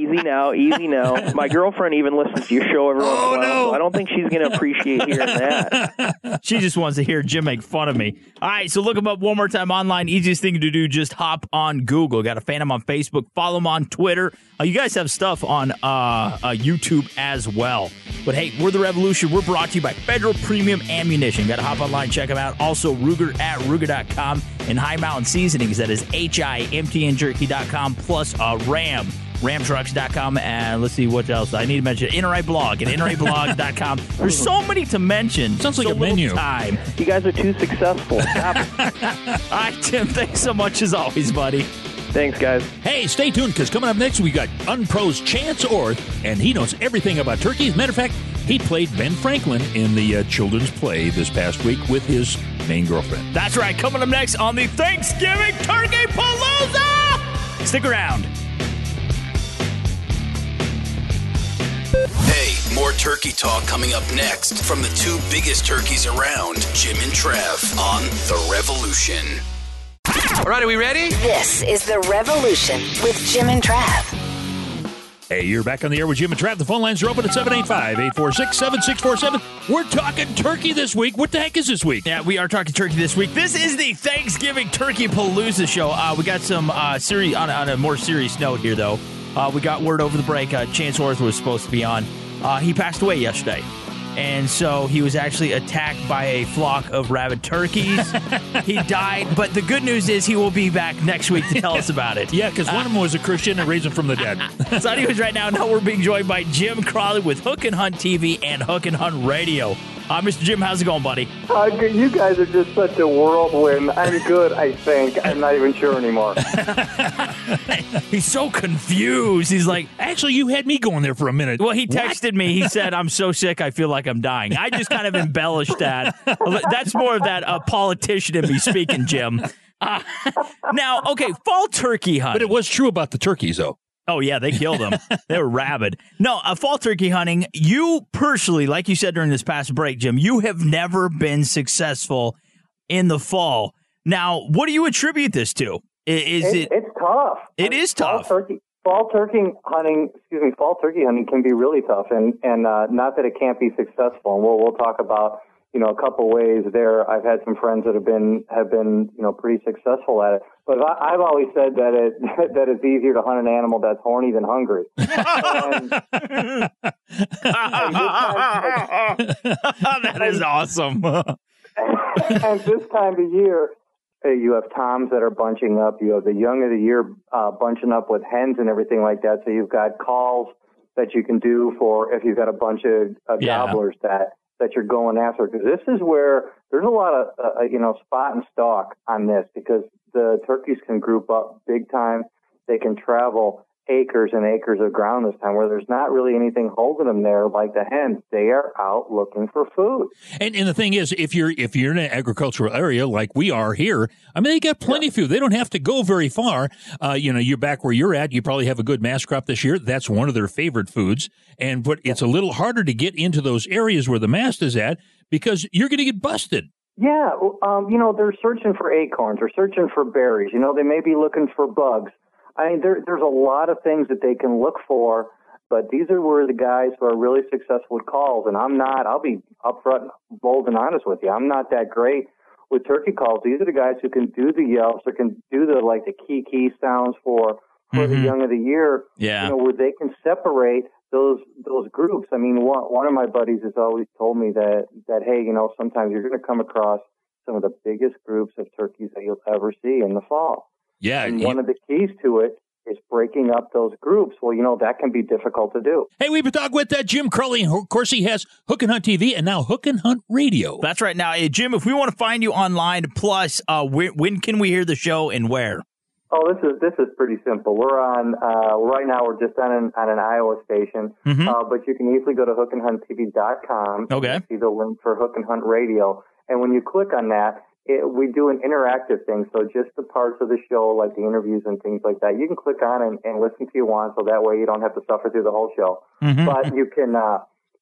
Easy now, easy now. My girlfriend even listens to your show every once in a while, so I don't think she's going to appreciate hearing that. she just wants to hear Jim make fun of me. All right, so look him up one more time online. Easiest thing to do, just hop on Google. Got to fan him on Facebook, follow him on Twitter. Uh, you guys have stuff on uh, uh, YouTube as well. But hey, we're the Revolution. We're brought to you by Federal Premium Ammunition. Got to hop online, check them out. Also, Ruger at Ruger.com and High Mountain Seasonings. That is H-I-M-T-N-Jerky.com plus a Ram. Ramtrucks.com and let's see what else I need to mention. NRA blog at NRAblog.com. There's so many to mention. Sounds like a menu. Time. You guys are too successful. Stop it. All right, Tim. Thanks so much as always, buddy. Thanks, guys. Hey, stay tuned because coming up next we got Unpro's Chance Orth, and he knows everything about turkeys. Matter of fact, he played Ben Franklin in the uh, children's play this past week with his main girlfriend. That's right. Coming up next on the Thanksgiving Turkey Palooza. Stick around. Hey, more turkey talk coming up next from the two biggest turkeys around, Jim and Trav, on The Revolution. All right, are we ready? This is The Revolution with Jim and Trav. Hey, you're back on the air with Jim and Trav. The phone lines are open at 785 846 7647. We're talking turkey this week. What the heck is this week? Yeah, we are talking turkey this week. This is the Thanksgiving Turkey Palooza show. Uh, we got some uh, serious on, a- on a more serious note here, though. Uh, we got word over the break. Uh, Chance Orth was supposed to be on. Uh, he passed away yesterday. And so he was actually attacked by a flock of rabid turkeys. he died, but the good news is he will be back next week to tell us about it. Yeah, because one of them was a Christian and raised him from the dead. so, anyways, right now, now we're being joined by Jim Crawley with Hook and Hunt TV and Hook and Hunt Radio. Uh, Mr. Jim, how's it going, buddy? Uh, you guys are just such a whirlwind. I'm good, I think. I'm not even sure anymore. He's so confused. He's like, actually, you had me going there for a minute. Well, he texted me. He said, "I'm so sick. I feel like I'm dying." I just kind of embellished that. That's more of that uh, politician in me speaking, Jim. Uh, now, okay, fall turkey hunt. But it was true about the turkeys, though. Oh yeah, they killed them. they were rabid. No, uh, fall turkey hunting. You personally, like you said during this past break, Jim, you have never been successful in the fall. Now, what do you attribute this to? I- Is It- it? It's tough. It is Fall tough. turkey, fall turkey hunting, excuse me, fall turkey hunting can be really tough, and and uh, not that it can't be successful. And we'll we'll talk about you know a couple ways there. I've had some friends that have been have been you know pretty successful at it, but I, I've always said that it that it's easier to hunt an animal that's horny than hungry. that is awesome. and this time of year, you have toms that are bunching up. You have the young of the year uh, bunching up with hens and everything like that. So you've got calls that you can do for if you've got a bunch of uh, Yeah. gobblers that that you're going after. Because this is where there's a lot of uh, you know spot and stalk on this because the turkeys can group up big time. They can travel acres and acres of ground this time where there's not really anything holding them there like the hens. They are out looking for food. And, and the thing is, if you're if you're in an agricultural area like we are here, I mean, they got plenty of food. They don't have to go very far. Uh, you know, you're back where you're at. You probably have a good mast crop this year. That's one of their favorite foods. And but it's a little harder to get into those areas where the mast is at because you're going to get busted. Yeah, um, you know, they're searching for acorns or searching for berries. You know, they may be looking for bugs. I mean, there, there's a lot of things that they can look for, but these are where the guys who are really successful with calls, and I'm not, I'll be upfront, bold, and honest with you. I'm not that great with turkey calls. These are the guys who can do the yelps or can do the, like, the kee kee sounds for, for the Mhm. young of the year. Yeah. You know, where they can separate those those groups. I mean, one one of my buddies has always told me that that hey, you know, sometimes you're going to come across some of the biggest groups of turkeys that you'll ever see in the fall. Yeah. And you- one of the keys to it is breaking up those groups. Well, you know, that can be difficult to do. Hey, we've been talking with uh, Jim Crowley. and Of course, he has Hook and Hunt TV and now Hook and Hunt Radio. That's right. Now, eh, Jim, if we want to find you online, plus, uh, when, when can we hear the show and where? Oh, this is this is pretty simple. We're on uh, right now. We're just on an, on an Iowa station, Mhm. uh, but you can easily go to hookandhunttv.com. Okay. and See the link for Hook and Hunt Radio, and when you click on that, it, we do an interactive thing. So just the parts of the show, like the interviews and things like that, you can click on and, and listen to you want. So that way you don't have to suffer through the whole show. Mhm. But you can. Uh,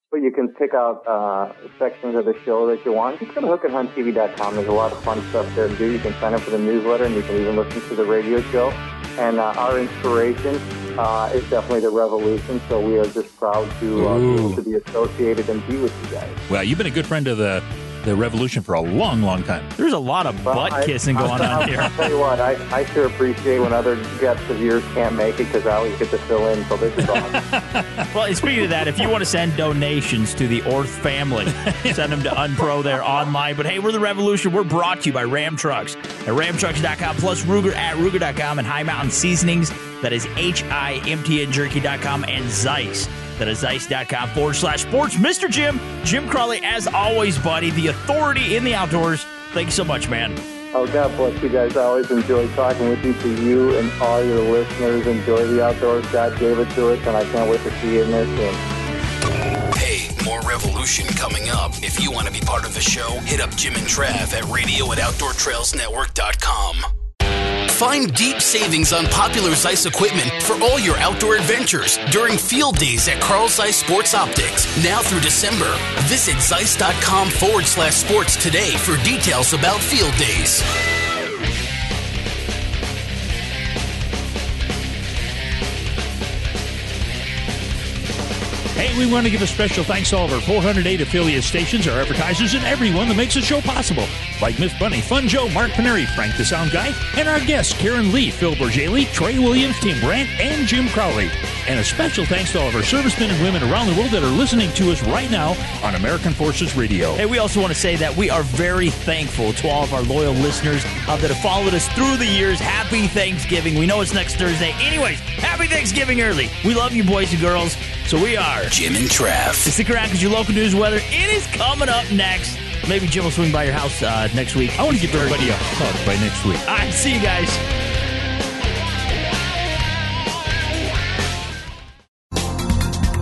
but you can pick out uh, sections of the show that you want. Just go to hookandhunttv.com. There's a lot of fun stuff there to do. You can sign up for the newsletter, and you can even listen to the radio show. And uh, our inspiration uh, is definitely the revolution. So we are just proud to uh, be able Ooh. to be associated and be with you guys. Well, you've been a good friend of the the Revolution for a long, long time. There's a lot of Well, butt I- kissing going I'll, on here. I'll tell you what, I, I sure appreciate when other guests of yours can't make it because I always get to fill in. So this is awesome. Well, speaking of that, if you want to send donations to the Orth family, send them to Unpro there online. But hey, we're the Revolution. We're brought to you by Ram Trucks at ramtrucks.com, plus Ruger at Ruger.com, and High Mountain Seasonings. That is H I M T N Jerky.com, and Zeiss. That is Zeiss.com forward slash sports. Mr. Jim, Jim Crawley, as always, buddy, the authority in the outdoors. Thanks so much, man. Oh, God bless you guys. I always enjoy talking with you to you and all your listeners. Enjoy the outdoors. God gave it to us, and I can't wait to see you in there soon. Hey, more revolution coming up. If you want to be part of the show, hit up Jim and Trav at radio at outdoortrailsnetwork.com. Find deep savings on popular Zeiss equipment for all your outdoor adventures during field days at Carl Zeiss Sports Optics, now through December. Visit Zeiss.com forward slash sports today for details about field days. Hey, we want to give a special thanks to all of our 408 affiliate stations, our advertisers, and everyone that makes the show possible. Like Miss Bunny, Fun Joe, Mark Paneri, Frank the Sound Guy, and our guests Karen Lee, Phil Bourjaily, Trey Williams, Tim Brandt, and Jim Crowley. And a special thanks to all of our servicemen and women around the world that are listening to us right now on American Forces Radio. Hey, we also want to say that we are very thankful to all of our loyal listeners uh, that have followed us through the years. Happy Thanksgiving. We know it's next Thursday. Anyways, happy Thanksgiving early. We love you, boys and girls. So we are Jim and Trav. Stick around because your local news weather it is coming up next. Maybe Jim will swing by your house uh, next week. I want to give everybody a hug by next week. All right, see you guys.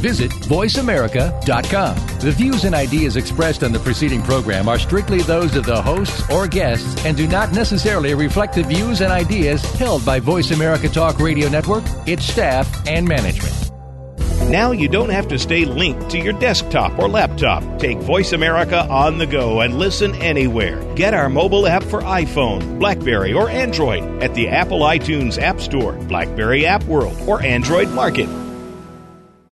Visit voiceamerica.com. The views and ideas expressed on the preceding program are strictly those of the hosts or guests and do not necessarily reflect the views and ideas held by Voice America Talk Radio Network, its staff, and management. Now you don't have to stay linked to your desktop or laptop. Take Voice America on the go and listen anywhere. Get our mobile app for iPhone, Blackberry, or Android at the Apple iTunes App Store, Blackberry App World, or Android Market.